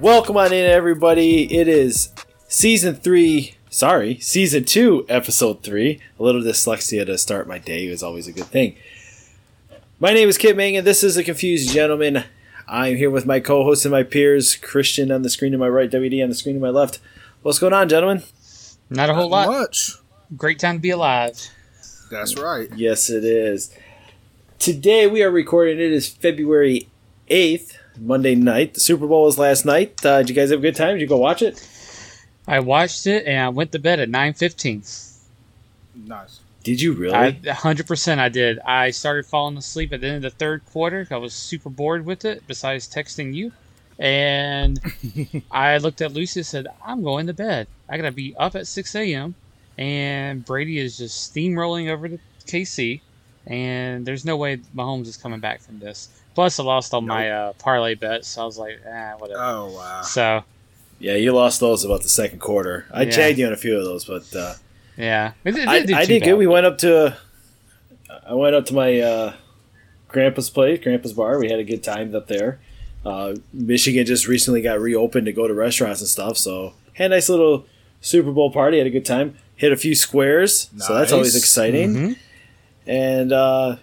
Welcome on in, everybody. It is season three. Sorry, season two, episode three. A little dyslexia to start my day is always a good thing. My name is Kip Mang, and this is the Confused Gentleman. I'm here with my co-hosts and my peers, Christian on the screen to my right, WD on the screen to my left. What's going on, gentlemen? Not a whole lot. much. Great time to be alive. That's right. Yes, it is. Today we are recording. It is February eighth, Monday night. The Super Bowl was last night. Uh, did you guys have a good time? Did you go watch it? I watched it and I went to bed at nine fifteen. Nice. Did you really? Hundred percent I did. I started falling asleep at the end of the third quarter. I was super bored with it. Besides texting you, and I looked at Lucy and said, "I'm going to bed. I gotta be up at six a.m." And Brady is just steamrolling over to KC, and there's no way Mahomes is coming back from this. Plus, I lost all my uh, parlay bets, so I was like, "Ah, whatever." Oh wow. So yeah, you lost those about the second quarter. I Yeah. tagged you on a few of those, but uh, yeah, it, it I, didn't I too did good. We went up to. I went up to my uh, grandpa's place, grandpa's bar. We had a good time up there. Uh, Michigan just recently got reopened to go to restaurants and stuff, so had a nice little Super Bowl party. Had a good time. Hit a few squares, so that's always Nice. exciting. Mhm. And uh,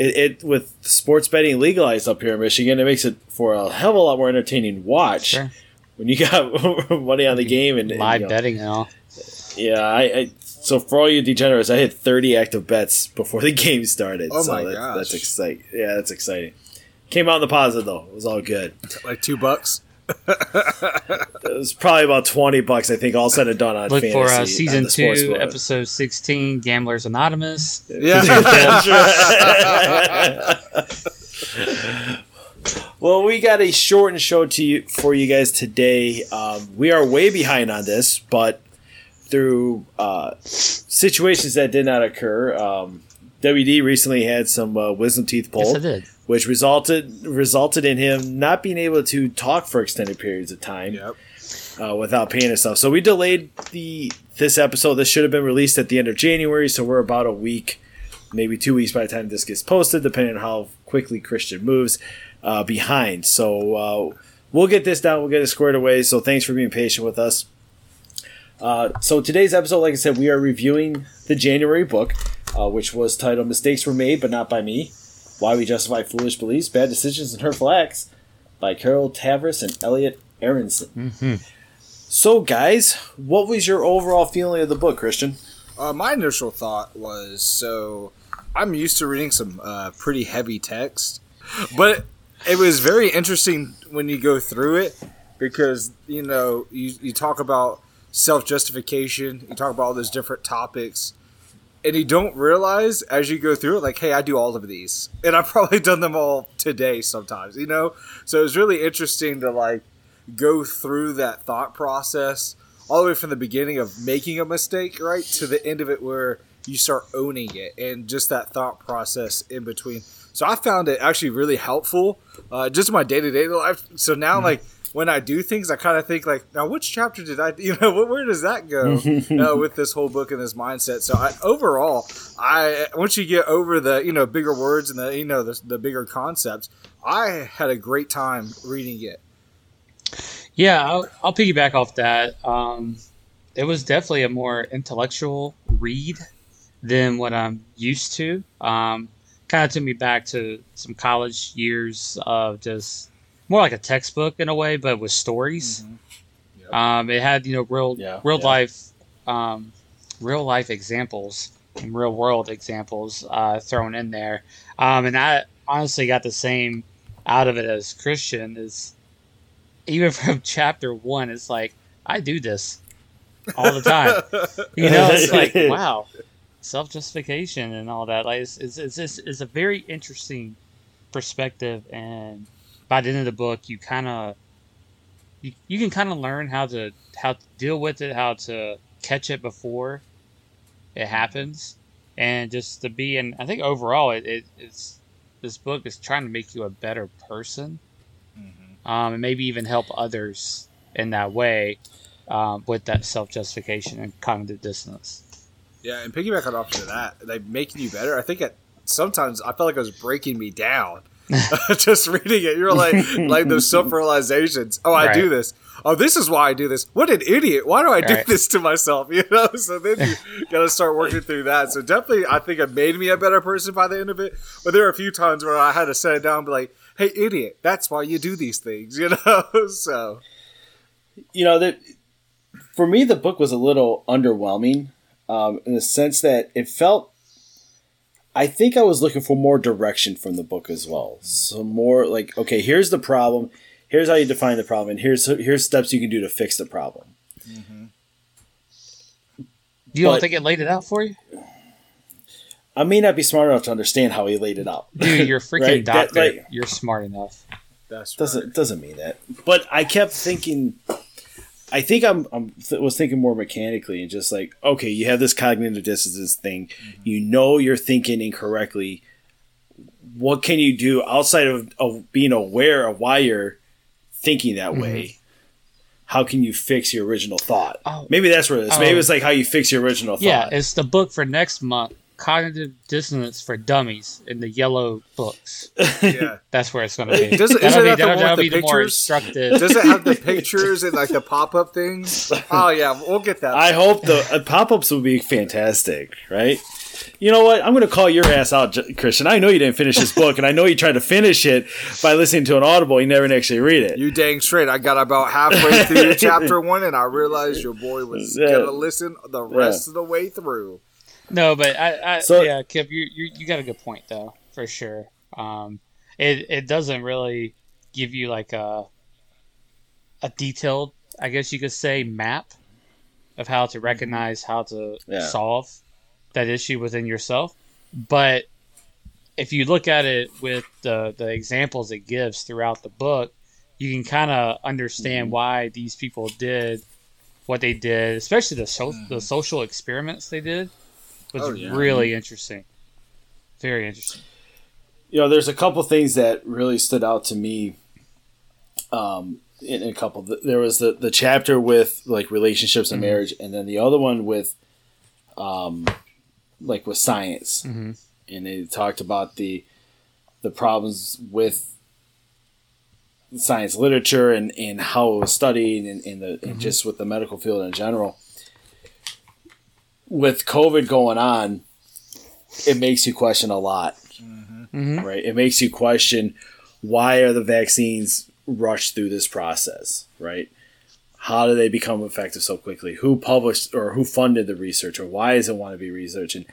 it, it with sports betting legalized up here in Michigan, it makes it for a hell of a lot more entertaining watch Sure. when you got money on the game and and, Live you know, betting and all. yeah, I, I so for all you degenerates, I hit 30 active bets before the game started. Oh so my that, gosh. That's exciting. Yeah, that's exciting. Came out in the positive though. It was all good. Like two bucks. It was probably about 20 bucks. I think all said and done on Look for uh, season the two, episode sixteen, Gamblers Anonymous. Yeah. well, we got a shortened show to you for you guys today. Um, we are way behind on this, but through uh, situations that did not occur, um, WD recently had some uh, wisdom teeth pulled. Yes, I did. Which resulted resulted in him not being able to talk for extended periods of time yep. uh, without pain and stuff. So we delayed the this episode. This should have been released at the end of January, so we're about a week, maybe two weeks by the time this gets posted, depending on how quickly Christian moves uh, behind. So uh, we'll get this down. We'll get it squared away. So thanks for being patient with us. Uh, so today's episode, like I said, we are reviewing the January book, uh, which was titled "Mistakes Were Made, but Not by Me." Why We Justify Foolish Beliefs, Bad Decisions, and Hurtful Acts by Carol Tavris and Elliot Aronson. Mm-hmm. So, guys, what was your overall feeling of the book, Christian? Uh, my initial thought was so I'm used to reading some uh, pretty heavy text, but it was very interesting when you go through it because you know you, you talk about self justification, you talk about all those different topics, and you don't realize as you go through it, like, hey, I do all of these, and I've probably done them all today sometimes, you know. So it was really interesting to like go through that thought process all the way from the beginning of making a mistake, right, to the end of it where you start owning it and just that thought process in between. So I found it actually really helpful, uh, just in my day to day life. So now, like when I do things, I kind of think like, now which chapter did I, you know, where does that go uh, with this whole book and this mindset? So I, overall, I once you get over the you know bigger words and the you know the, the bigger concepts, I had a great time reading it. Yeah, I'll, I'll piggyback off that. Um, it was definitely a more intellectual read than what I'm used to. Um, kind of took me back to some college years of just more like a textbook in a way, but with stories. Um, it had you know real Yeah, real yeah. life um, real life examples and real world examples uh, thrown in there, um, and I honestly got the same out of it as Christian is even from chapter one. It's like I do this all the time. you know, it's like wow, self justification and all that. Like it's it's it's, it's, it's a very interesting perspective, and by the end of the book, you kind of you, you can kind of learn how to how to deal with it, how to catch it before it happens, and just to be. And I think overall, it, it it's this book is trying to make you a better person, um, and maybe even help others in that way um, with that self justification and cognitive dissonance. Yeah, and piggybacking off of that, like making you better. I think it sometimes I felt like it was breaking me down just reading it. You're like like those self realizations. Oh, I Right. do this. Oh, this is why I do this. What an idiot! Why do I do Right. this to myself? You know. So then you got to start working through that. So definitely, I think it made me a better person by the end of it. But there are a few times where I had to set it down and be like, "Hey, idiot! That's why you do these things." You know. So you know that for me the book was a little underwhelming um, in the sense that it felt i think i was looking for more direction from the book as well. So more like okay here's the problem. Here's how you define the problem and here's here's steps you can do to fix the problem. Mm-hmm. You don't think it laid it out for you? i may not be smart enough to understand how he laid it out. Dude, you're freaking Right, that, doctor. like- you're smart enough. that's doesn't doesn't mean that. But i kept thinking i think i'm, I'm th- was thinking more mechanically and just like okay you have this cognitive dissonance thing. Mm-hmm. You know you're thinking incorrectly. What can you do outside of, of being aware of why you're thinking that mm-hmm. way? How can you fix your original thought? Oh. maybe that's where it is. Maybe Oh. it's like how you fix your original thought. Yeah, it's the book for next month. Cognitive Dissonance for Dummies in the yellow books. yeah. That's where it's going to be. Does it- that'll be, that the that'll, one that'll be the more instructive. Does it have the pictures and like the pop up things? Oh yeah, we'll get that. I hope the uh, pop-ups would be fantastic, right? You know what? I'm going to call your ass out, Christian. I know you didn't finish this book, and I know you tried to finish it by listening to an audible. You never actually read it. You dang straight. I got about halfway through chapter one, and I realized your boy was Yeah. gonna listen the rest of the way through. No, but I, I So- yeah, Kip, you, you you got a good point though, for sure. Um, it it doesn't really give you like a a detailed, I guess you could say, map of how to recognize how to Yeah. solve that issue within yourself. But if you look at it with the the examples it gives throughout the book, you can kind of understand Mm-hmm. why these people did what they did, especially the so- the social experiments they did was Oh, yeah. really interesting. Very interesting. You know, there's a couple things that really stood out to me. Um, in a couple, there was the the chapter with like relationships and marriage, and then the other one with, um, like with science. Mhm. and they talked about the the problems with science literature and, and how it was studied and, and, the, and just with the medical field in general. With COVID going on, it makes you question a lot, Mhm. right? It makes you question why are the vaccines rushed through this process, right? How do they become effective so quickly? Who published or who funded the research, or why does it want to be research? And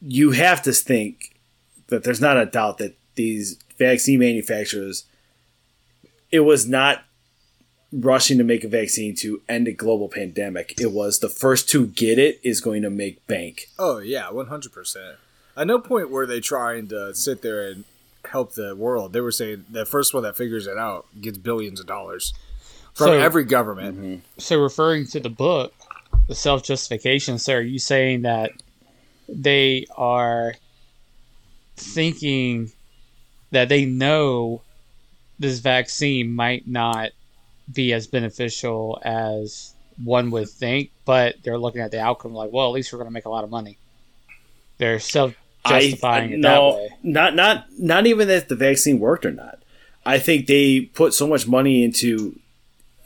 you have to think that there's not a doubt that these vaccine manufacturers, it was not rushing to make a vaccine to end a global pandemic. It was the first to get it is going to make bank. Oh yeah, one hundred percent. At no point were they trying to sit there and help the world. They were saying the first one that figures it out gets billions of dollars from So- every government. Mm-hmm. So referring to the book, the self justification, sir, are you saying that they are thinking that they know this vaccine might not be as beneficial as one would think, but they're looking at the outcome like, well, at least we're going to make a lot of money. They're self justifying I, it no, that way. Not not not even that the vaccine worked or not. I think they put so much money into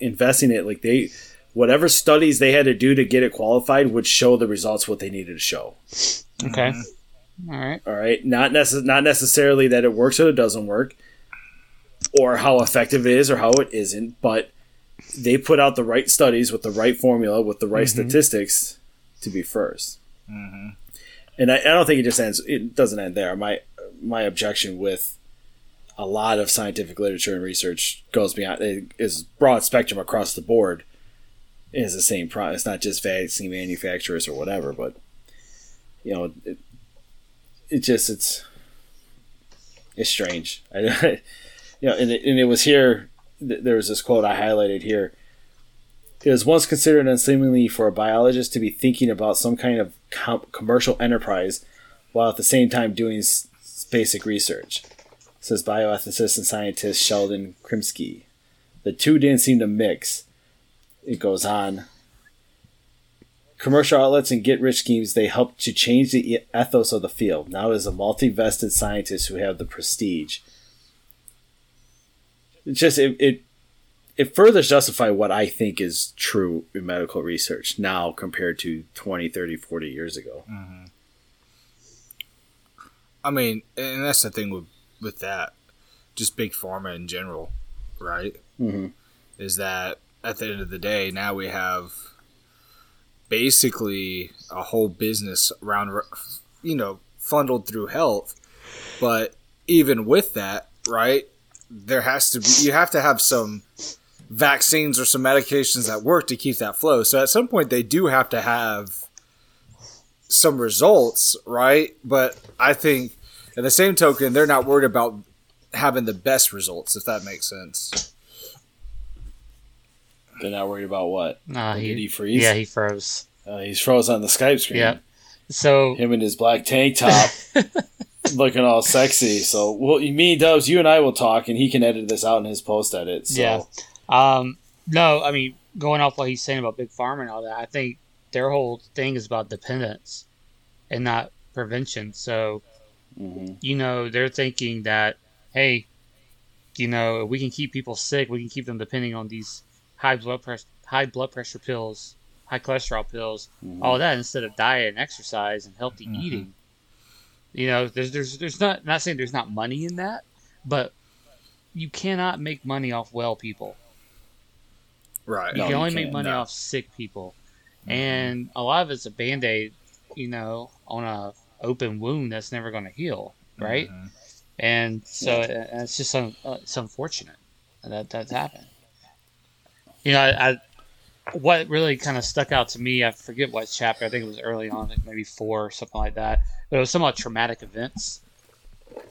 investing it. Like they, whatever studies they had to do to get it qualified would show the results what they needed to show. Okay. Mm-hmm. All right. All right, not necess- not necessarily that it works or it doesn't work, or how effective it is or how it isn't, but they put out the right studies with the right formula with the right mm-hmm. statistics to be 1st mm-hmm. And I, I don't think it just ends. It doesn't end there. My my objection with a lot of scientific literature and research goes beyond it is broad spectrum across the board. Is the same problem. It's not just vaccine manufacturers or whatever, but you know, it, it just it's it's strange. I, you know, and it, and it was here. Th- There was this quote I highlighted here. It was once considered unseemly for a biologist to be thinking about some kind of com- commercial enterprise while at the same time doing s- basic research, says bioethicist and scientist Sheldon Krimsky. The two didn't seem to mix. It goes on. commercial outlets and get rich schemes, they help to change the ethos of the field. Now it is a multi vested scientists who have the prestige. It's just it, it it further justify what I think is true in medical research now compared to 20, 30, 40 years ago. Mm-hmm. I mean, and that's the thing with with that, just big pharma in general, right? Mm-hmm. Is that at the end of the day, now we have basically a whole business around, you know, funneled through health. But even with that, right, there has to be, you have to have some vaccines or some medications that work to keep that flow. So at some point, they do have to have some results, right? But I think, at the same token, they're not worried about having the best results, if that makes sense. They're not worried about what? Nah, he, Did he freeze? Yeah, he froze. Uh, he's froze on the Skype screen. Yeah. So Him in his black tank top, looking all sexy. So, well, me, Dubs, you and I will talk, and he can edit this out in his post edit. So. Yeah. Um, no, I mean, going off what he's saying about big pharma and all that, I think their whole thing is about dependence and not prevention. So, Mhm. you know, they're thinking that, hey, you know, we can keep people sick, we can keep them depending on these high blood pressure, high blood pressure pills, high cholesterol pills, Mhm. all that instead of diet and exercise and healthy Mhm. eating. You know, there's there's there's not not saying there's not money in that, but you cannot make money off well people. Right. You No, can you only make money no. off sick people, and a lot of it's a band aid, you know, on a open wound that's never going to heal, right? Mhm. And so and it's just un, uh, it's unfortunate that that's happened. You know, I, I what really kind of stuck out to me, I forget what chapter. I think it was early on, like maybe four or something like that. But it was somewhat traumatic events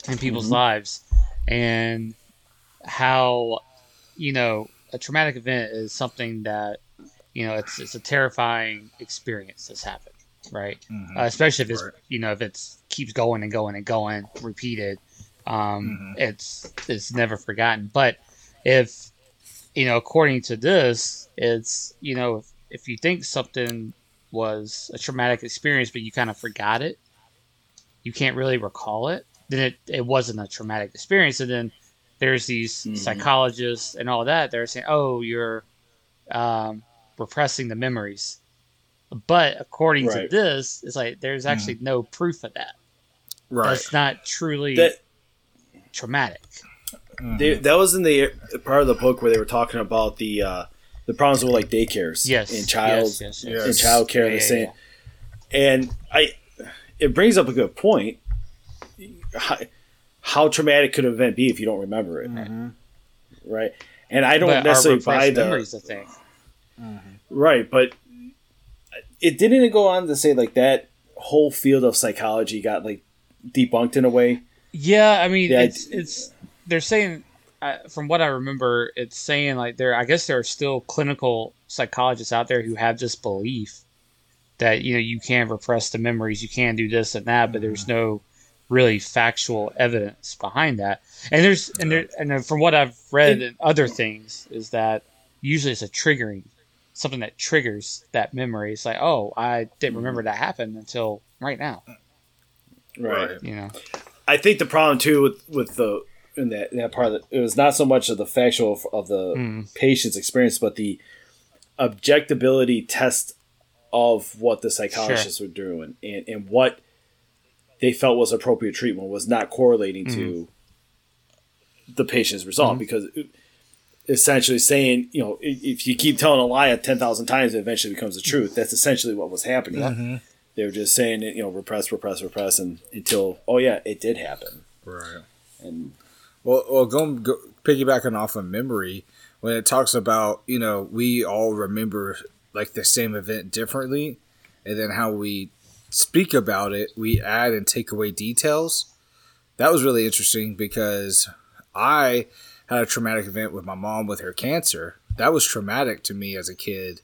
in people's Mhm. lives, and how you know a traumatic event is something that you know it's it's a terrifying experience that's happened, right? Mhm. uh, especially if it's Right. you know if it's keeps going and going and going repeated um Mhm. it's it's never forgotten but if you know according to this it's you know if, if you think something was a traumatic experience but you kind of forgot it you can't really recall it then it, it wasn't a traumatic experience and then there's these Mhm. psychologists and all that they're saying oh you're um, repressing the memories but according Right. to this, it's like there's actually no proof of that. Right. That's not truly That traumatic. Mhm. they, that was in the part of the book where they were talking about the uh, the problems with like daycares Yes. and child yes, yes, yes. Yeah. and child care. Yeah, they're yeah, saying, and I, it brings up a good point. How, how traumatic could an event be if you don't remember it, Mhm. right? And I don't But necessarily buy repressed the memories, I think. right, but it didn't go on to say like that whole field of psychology got like debunked in a way. Yeah, I mean, Yeah, it's it's they're saying, uh, from what I remember, it's saying like there. I guess there are still clinical psychologists out there who have this belief that you know you can repress the memories, you can do this and that, but there's no really factual evidence behind that. And there's and there and from what I've read and other things is that usually it's a triggering something that triggers that memory. It's like, oh, I didn't remember that happened until right now. Right. You know. I think the problem too with with the in that that part of the, it was not so much of the factual of, of the Mm. patient's experience, but the objectability test of what the psychologists were doing and, and what they felt was appropriate treatment was not correlating to the patient's result Mhm. because it- essentially saying you know i- if you keep telling a lie 10,000 times it eventually becomes the truth that's essentially what was happening Mhm. they were just saying you know repress repress repress and until oh yeah it did happen Right. and Well, well, going go, piggybacking off of memory, when it talks about you know we all remember like the same event differently, and then how we speak about it, we add and take away details. That was really interesting because I had a traumatic event with my mom with her cancer. That was traumatic to me as a kid,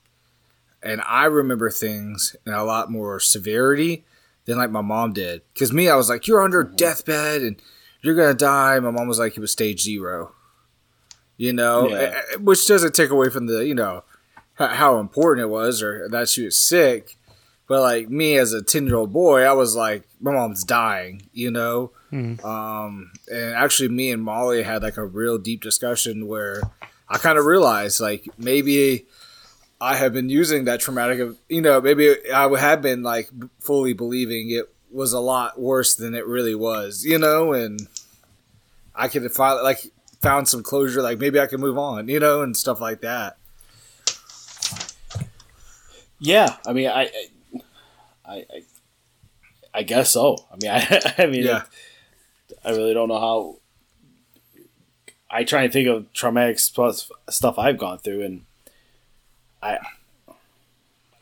and I remember things in a lot more severity than like my mom did. Because me, I was like, "You're under mm-hmm. deathbed," and you're gonna die. My mom was like, it was stage zero. You know, Yeah. which doesn't take away from the you know how important it was or that she was sick. But like me as a ten year old boy, I was like, my mom's dying, you know. Mhm. Um, and actually, me and Molly had like a real deep discussion where I kind of realized like maybe I have been using that traumatic, of you know, maybe I have been like fully believing it was a lot worse than it really was, you know, and I could have finally like found some closure, like maybe I can move on, you know, and stuff like that. Yeah, I mean, I, I, I, I guess so. I mean, I, I mean, Yeah. I really don't know how. I try and think of traumatic plus stuff I've gone through, and I,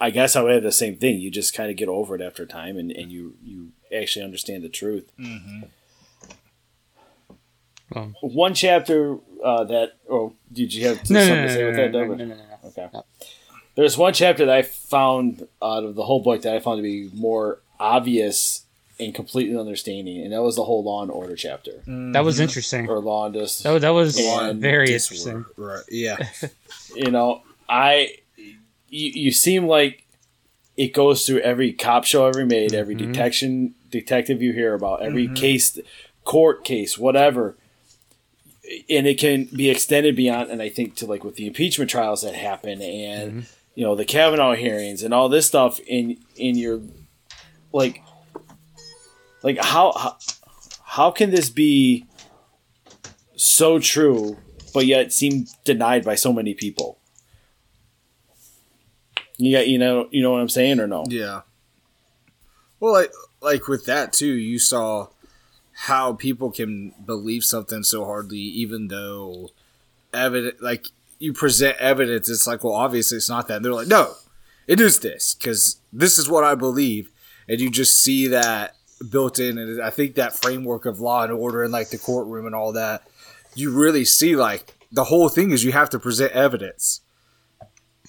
I guess I would have the same thing. You just kind of get over it after time, and, and you you actually understand the truth. Um, One chapter uh, that, oh, did you have no, no, something no, to say no, with that, no, Doug? no, no, no, no. Okay. No. There's one chapter that I found out of the whole book that I found to be more obvious and completely understanding, and that was the whole Law and Order chapter, That was interesting. or Law and Dis- That, that was And very interesting. Right. Yeah. You know, I you, you seem like it goes through every cop show ever made, every Mhm. detection detective you hear about, every case, court case, whatever. And it can be extended beyond, and I think to like with the impeachment trials that happen, and you know the Kavanaugh hearings and all this stuff in in your like like how how, how can this be so true but yet seem denied by so many people you got you know you know what i'm saying or no Yeah. Well, like like with that too, you saw how people can believe something so hardly, even though evidence, like you present evidence, it's like, well, obviously it's not that. And they're like, no, it is this because this is what I believe, and you just see that built in, and I think that framework of law and order and like the courtroom and all that, you really see like the whole thing is you have to present evidence.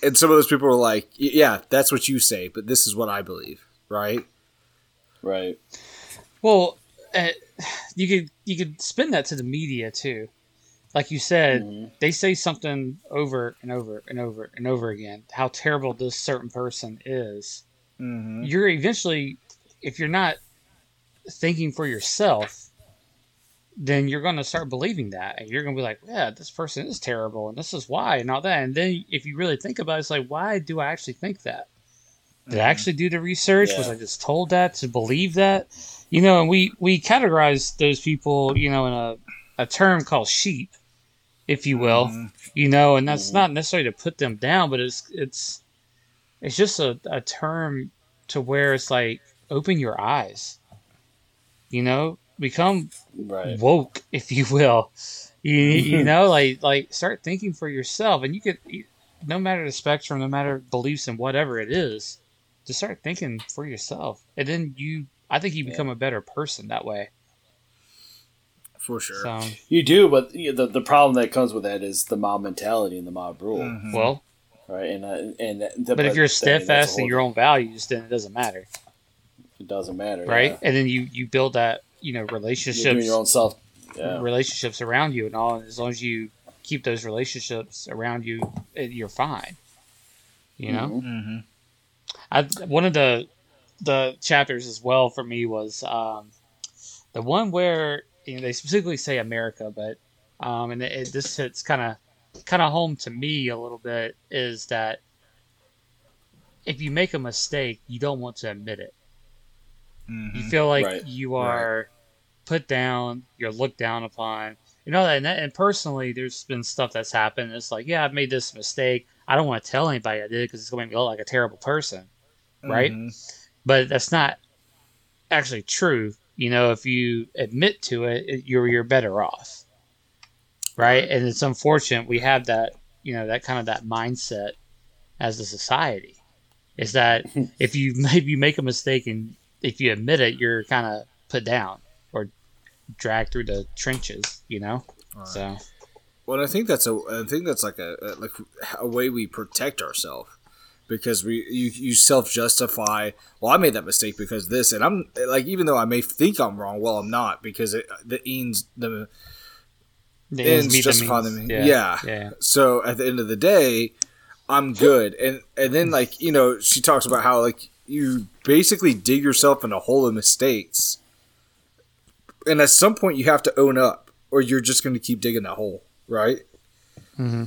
And some of those people were like, yeah, that's what you say, but this is what I believe, right? right Well, uh, you could you could spin that to the media too. Like you said, Mhm. they say something over and over and over and over again. How terrible this certain person is. Mm-hmm. You're eventually, if you're not thinking for yourself, then you're going to start believing that, and you're going to be like, "Yeah, this person is terrible, and this is why, and all that." And then, if you really think about it, it's like, why do I actually think that? Did I actually do the research? Was I just told that to believe that? You know, and we we categorize those people, you know, in a a term called sheep, if you will. Mhm. You know, and that's Mhm. not necessarily to put them down, but it's it's it's just a, a term to where it's like open your eyes. You know, become right woke, if you will. You, you know, like like start thinking for yourself, and you could, no matter the spectrum, no matter beliefs and whatever it is, just start thinking for yourself, and then you, I think you become a better person that way. For sure. So, you do but the, the problem that comes with that is the mob mentality and the mob rule Mhm. well, right and uh, and the, but if you're I mean, that's a steadfast in your own values, then it doesn't matter, it doesn't matter right? yeah. And then you you build that, you know, relationships, your own self yeah relationships around you, and all. And as long as you keep those relationships around you, eh, you're fine. You know. Mhm. Mm-hmm. I one of the the chapters as well for me was um, the one where you know, they specifically say America, but um, and it, it, this hits kind of kind of home to me a little bit is that if you make a mistake, you don't want to admit it. Mm-hmm. You feel like Right. you are put down, you're looked down upon. You know, and, and personally, there's been stuff that's happened. It's like, yeah, I've made this mistake. I don't want to tell anybody I did because it's going to make me look like a terrible person right? Mm-hmm. But that's not actually true. You know, if you admit to it, it- you're you're better off, right? And it's unfortunate we have that, you know, that kind of that mindset as a society. Is that if you maybe make a mistake and if you admit it, you're kind of put down or dragged through the trenches, you know. So Well, I think that's a. I think that's like a, a like a way we protect ourselves because we you, you self justify. Well, I made that mistake because this, and I'm like even though I may think I'm wrong, well, I'm not because it the ends the the ends ends meet the justify the means. means. Yeah. yeah. So at the end of the day, I'm good. And and then like you know she talks about how like you basically dig yourself in a hole of mistakes, and at some point you have to own up, or you're just going to keep digging that hole, right? Mm-hmm.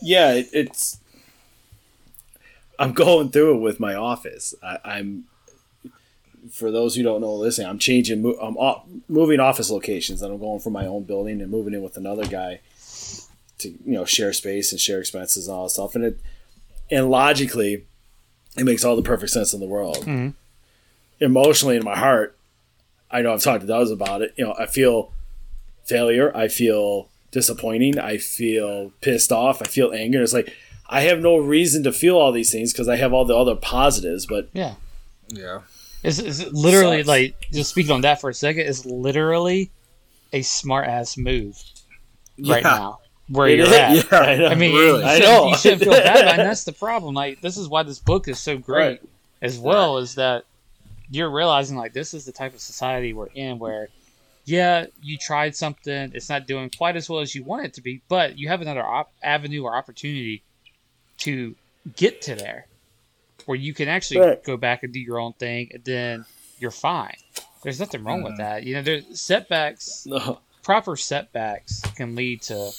Yeah, it, it's. I'm going through it with my office. I, I'm. For those who don't know, listening, I'm changing. I'm o- moving office locations, and I'm going from my own building and moving in with another guy to you know share space and share expenses and all that stuff. And it and logically, it makes all the perfect sense in the world. Mhm. Emotionally, in my heart, I know I've talked to Douglas about it. You know, I feel failure. I feel disappointing. I feel pissed off. I feel anger. It's like I have no reason to feel all these things because I have all the other positives. But Yeah. Yeah. It's, it's literally Sucks. like just speaking on that for a second. It's literally a smart ass move right Yeah. now where It you're is- at. yeah, I know. I mean, Really. you, I shouldn't, you shouldn't feel bad. And that's the problem. Like, this is why this book is so great Right. as well, is that you're realizing, like, this is the type of society we're in where, yeah, you tried something, it's not doing quite as well as you want it to be, but you have another op- avenue or opportunity to get to there where you can actually Right. go back and do your own thing, and then you're fine. There's nothing wrong Mm-hmm. with that. You know, there's setbacks no, proper setbacks can lead to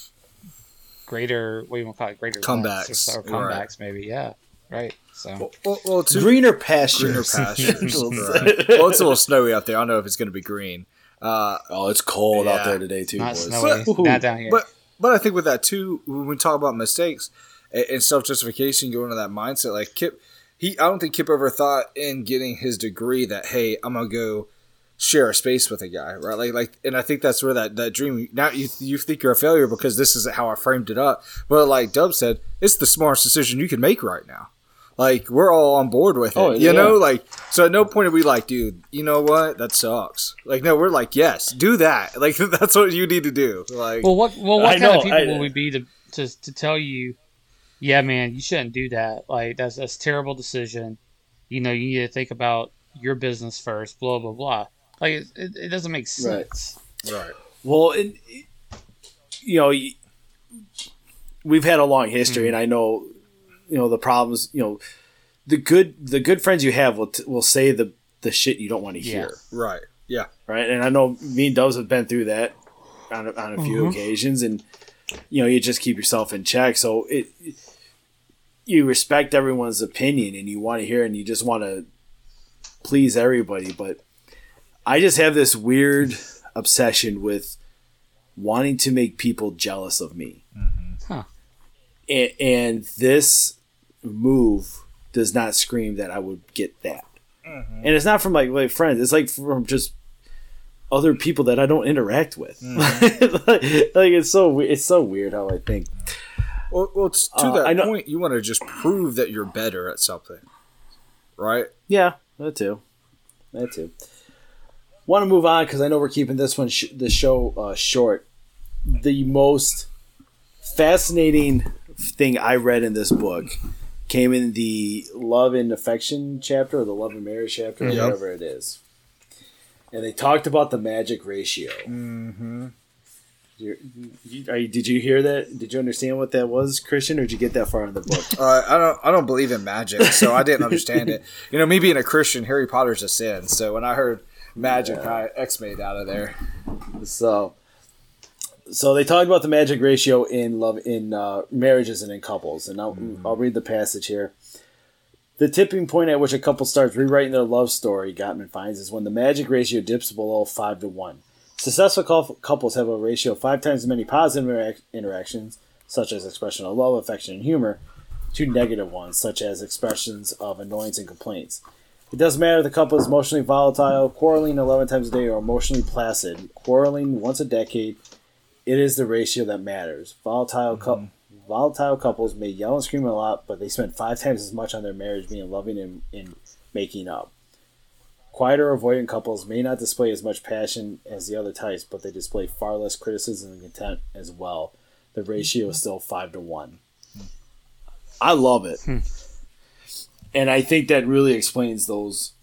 greater what do you want to call it greater wins Comebacks, or, or comebacks maybe yeah right so Well, well, well too, greener pastures. greener pastures. Right. Well, it's a little snowy out there. I don't know if it's going to be green. Uh, oh, it's cold out there today too, not boys. snowy But- not down here But but I think with that too, when we talk about mistakes and, and self justification, going to that mindset, like Kip, he I don't think Kip ever thought in getting his degree that hey, I'm gonna go share a space with a guy, right? Like like, and I think that's where that that dream. Now you you think you're a failure because this is how I framed it up, but like Dub said, it's the smartest decision you can make right now. Like we're all on board with it, Oh, you yeah. know. Like so, at no point are we like, dude, you know what? That sucks. Like no, we're like, yes, do that. Like that's what you need to do. Like well what well what I kind know, of people I- will we be to, to to tell you yeah man you shouldn't do that like that's that's a terrible decision you know you need to think about your business first blah blah blah like it, it, it doesn't make sense right. Well, and, you know, we've had a long history, and I know, you know, the problems. You know, the good the good friends you have will t- will say the the shit you don't want to Yeah. hear, Right. Yeah. right? And I know me and Dubs have been through that on a, on a few Mhm. occasions, and you know, you just keep yourself in check. So it you respect everyone's opinion, and you want to hear, and you just want to please everybody, but I just have this weird obsession with wanting to make people jealous of me. Mm-hmm. Huh. And, and this move does not scream that I would get that. Mm-hmm. And it's not from like, like friends, it's like from just other people that I don't interact with. Mm-hmm. like, like, it's so it's so weird how I think. Well, well it's, to Uh, that I know- point, you want to just prove that you're better at something, right? Yeah, that too. That too. Want to move on because I know we're keeping this one sh- the show uh, short. The most fascinating thing I read in this book came in the love and affection chapter or the love and marriage chapter or Yep. whatever it is. And they talked about the magic ratio. Mm-hmm. Are you, did you hear that? Did you understand what that was, Christian, or did you get that far in the book? Uh, I don't. I don't believe in magic, so I didn't understand it. You know, me being a Christian, Harry Potter's a sin. So when I heard magic, I X-made out of there. So, so they talked about the magic ratio in love in uh, marriages and in couples, and I'll, I'll read the passage here. The tipping point at which a couple starts rewriting their love story, Gottman finds, is when the magic ratio dips below five to one. Successful couples have a ratio of five times as many positive interac- interactions, such as expression of love, affection, and humor, to negative ones, such as expressions of annoyance and complaints. It doesn't matter if the couple is emotionally volatile, quarreling 11 times a day, or emotionally placid, quarreling once a decade. It is the ratio that matters. Volatile, cou- mm-hmm. volatile couples may yell and scream a lot, but they spend five times as much on their marriage being loving and, and making up. Quieter, avoidant couples may not display as much passion as the other types, but they display far less criticism and contempt as well. The ratio is mm-hmm. still five to one. I love it hmm. And I think that really explains those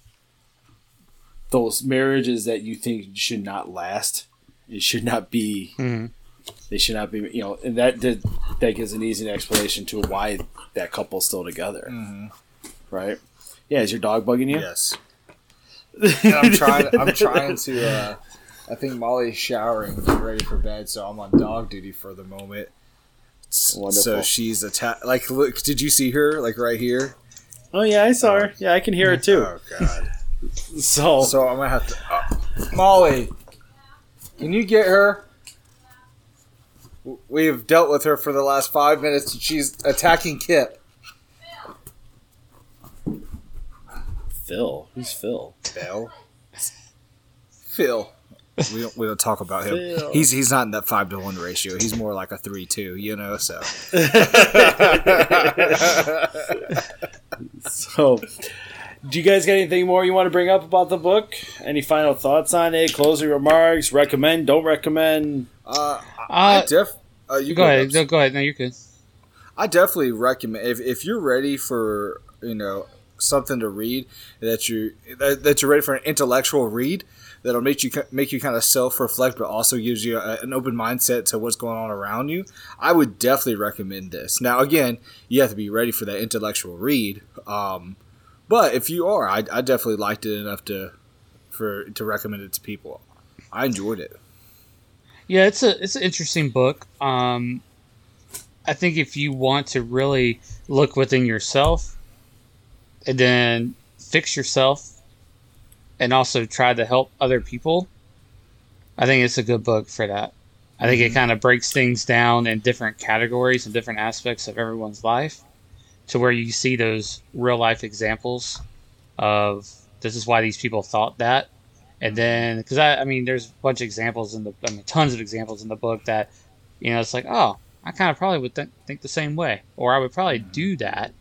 those marriages that you think should not last. It should not be. Mhm. They should not be. You know, and that that, that gives an easy explanation to why that couple's still together. Mm-hmm. Right? Yeah, is your dog bugging you? Yes. And I'm trying. I'm trying to. Uh, I think Molly's showering, getting ready for bed, so I'm on dog duty for the moment. Wonderful. So she's attacked. Like, look, did you see her? Like right here. Oh yeah, I saw her. Yeah, I can hear it too. Oh God. So, So I'm gonna have to. Uh, Molly, can you get her? We've dealt with her for the last five minutes. and She's attacking Kip. Phil, who's Phil? Phil. Phil. We don't, we don't talk about him. Phil. He's he's not in that five to one ratio. He's more like a three two. You know. So So, do you guys got anything more you want to bring up about the book? Any final thoughts on it? Closing remarks? Recommend? Don't recommend? uh, I, I Uh, def. Uh, you Go ahead. No, go ahead. No, you're good. I definitely recommend if, if you're ready for you know something to read that you that, that you're ready for an intellectual read that'll make you make you kind of self reflect, but also gives you a, an open mindset to what's going on around you. I would definitely recommend this. Now, again, you have to be ready for that intellectual read. Um, but if you are, I, I definitely liked it enough to for to recommend it to people. I enjoyed it. Yeah, it's a it's an interesting book. Um, I think if you want to really look within yourself, and then fix yourself, and also try to help other people, I think it's a good book for that. I think it kind of breaks things down in different categories and different aspects of everyone's life, to where you see those real life examples of this is why these people thought that. And then because I, I mean there's a bunch of examples in the i mean tons of examples in the book that you know it's like oh i kind of probably would th- think the same way or i would probably do that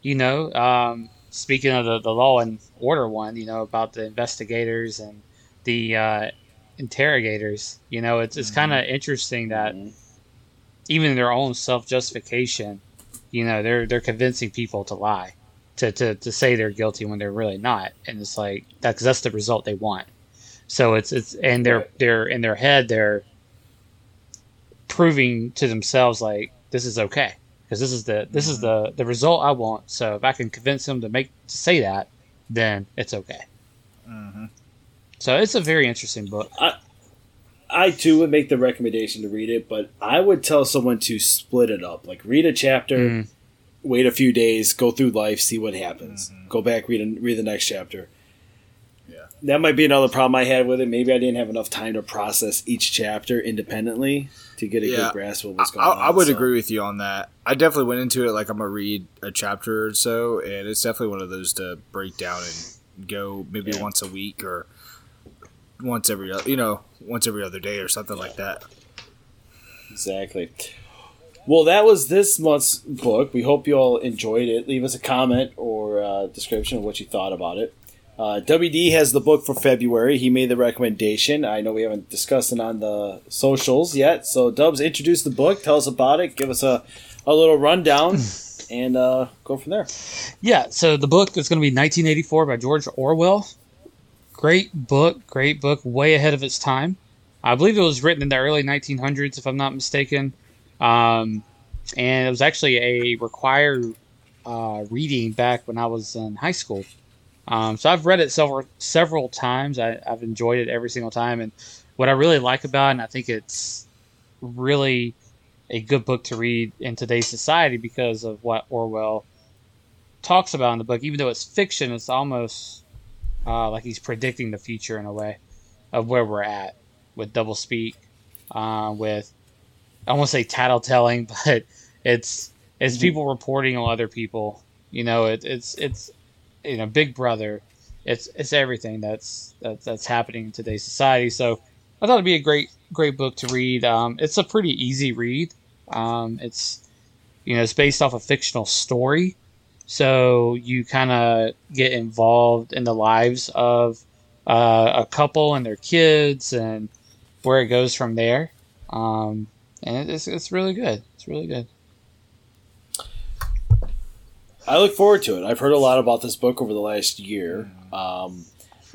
you know um, speaking of the, the law and order one you know about the investigators and the uh, interrogators you know it's, it's kind of interesting that even their own self-justification you know they're they're convincing people to lie to, to, to say they're guilty when they're really not. And it's like that's that's the result they want. So it's it's and they're they're in their head they're proving to themselves like this is okay because this is the this is the the result I want so if I can convince them to make to say that then it's okay Mm-hmm. so it's a very interesting book I I too would make the recommendation to read it, but I would tell someone to split it up. Like read a chapter, Mm. wait a few days, go through life, see what happens. Go back, read a, read the next chapter. Yeah. That might be another problem I had with it. Maybe I didn't have enough time to process each chapter independently to get a Yeah. good grasp of what's I, going on. I would so- agree with you on that. I definitely went into it like I'm gonna read a chapter or so, and it's definitely one of those to break down and go maybe Yeah. once a week or once every you know once every other day or something like that. Exactly. Well, that was this month's book. We hope you all enjoyed it. Leave us a comment or uh, description of what you thought about it. Uh, WD has the book for February. He made the recommendation. I know we haven't discussed it on the socials yet. So, Dubs, introduce the book. Tell us about it. Give us a, a little rundown and uh, go from there. Yeah, so the book is going to be 1984 by George Orwell. Great book, great book, way ahead of its time. I believe it was written in the early 1900s, if I'm not mistaken. Um, and it was actually a required uh, reading back when I was in high school. Um, so I've read it several several times. I, I've enjoyed it every single time. And what I really like about it, and I think it's really a good book to read in today's society because of what Orwell talks about in the book. Even though it's fiction, it's almost uh, like he's predicting the future in a way of where we're at with double speak, uh, with I won't say tattletelling, but it's it's people reporting on other people. You know, it, it's it's you know Big Brother. It's it's everything that's that's that's happening in today's society. So I thought it'd be a great great book to read. Um, it's a pretty easy read. Um, it's you know it's based off a fictional story, so you kind of get involved in the lives of uh, a couple and their kids and where it goes from there. Um, and it's it's really good. It's really good. I look forward to it. I've heard a lot about this book over the last year. Um,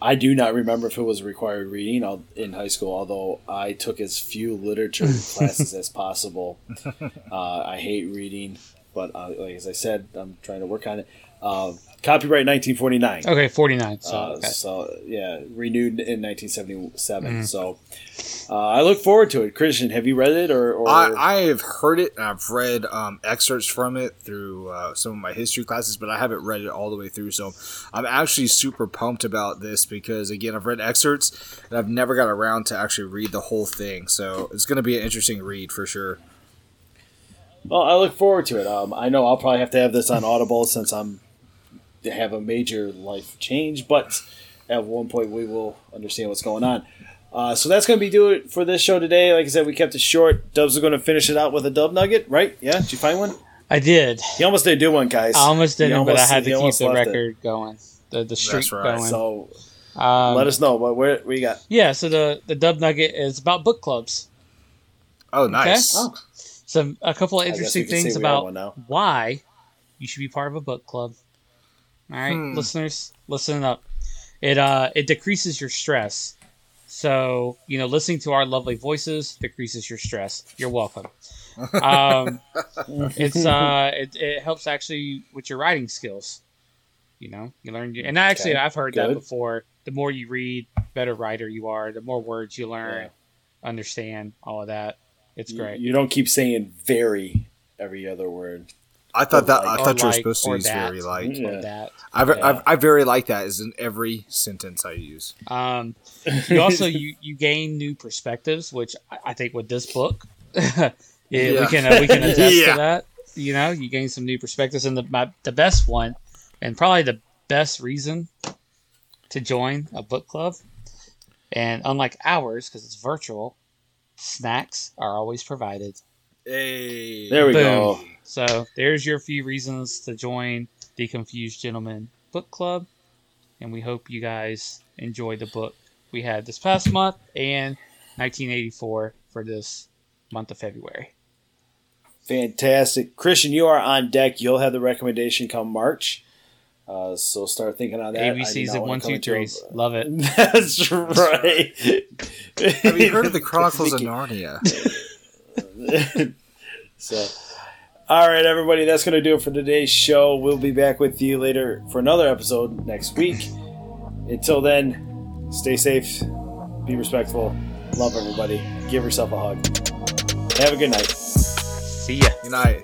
I do not remember if it was required reading in high school, although I took as few literature classes as possible. Uh, I hate reading, but uh, like as I said, I'm trying to work on it. Uh, copyright 1949. Okay, 49. So, Uh, okay. So yeah, renewed in 1977. Mhm. So uh, I look forward to it. Christian, have you read it or? or I, I have heard it and I've read um, excerpts from it through uh, some of my history classes, but I haven't read it all the way through. So I'm actually super pumped about this because, again, I've read excerpts and I've never got around to actually read the whole thing. So it's going to be an interesting read for sure. well, I look forward to it. Um, I know I'll probably have to have this on Audible since I'm have a major life change, but at one point we will understand what's going on. Uh, so that's going to be do it for this show today. Like I said, we kept it short. Dubs are going to finish it out with a dub nugget, right? Yeah, did you find one? I did. He almost didn't do one, guys. I almost didn't, but I had to keep the left it. record going, the the streak right. going. So um, let us know what where what you got. Yeah, so the the dub nugget is about book clubs. Oh, nice. Oh. Some a couple of interesting we can say things about why you should be part of a book club. All right, Hmm. listeners, listen up. It uh it decreases your stress. So you know, listening to our lovely voices decreases your stress. You're welcome. Um, it's uh it, it helps actually with your writing skills. You know, you learn, and actually, Okay, I've heard that before. The more you read, better writer you are. The more words you learn, Yeah. understand, all of that. It's You- great. You don't keep saying very every other word. I thought that I thought you were like, supposed to use that. very like. Yeah. Or that. I, Yeah. I, I very like that is in every sentence I use. Um, you also you, you gain new perspectives, which I, I think with this book, yeah, we can uh, we can attest Yeah. to that. You know, you gain some new perspectives, and the my, the best one, and probably the best reason to join a book club, and unlike ours because it's virtual, snacks are always provided. Hey. There we Boom. go. So there's your few reasons to join the Confused Gentleman Book Club, and we hope you guys enjoy the book we had this past month and 1984 for this month of February. Fantastic. Christian, you are on deck. You'll have the recommendation come March. Uh, so start thinking on that. ABC's not at one come two into a- Love it. That's right. Have you heard of the Chronicles of Narnia? so, all right, everybody, that's going to do it for today's show. We'll be back with you later for another episode next week. Until then, stay safe, be respectful, love everybody, give yourself a hug. Have a good night. See ya. Good night.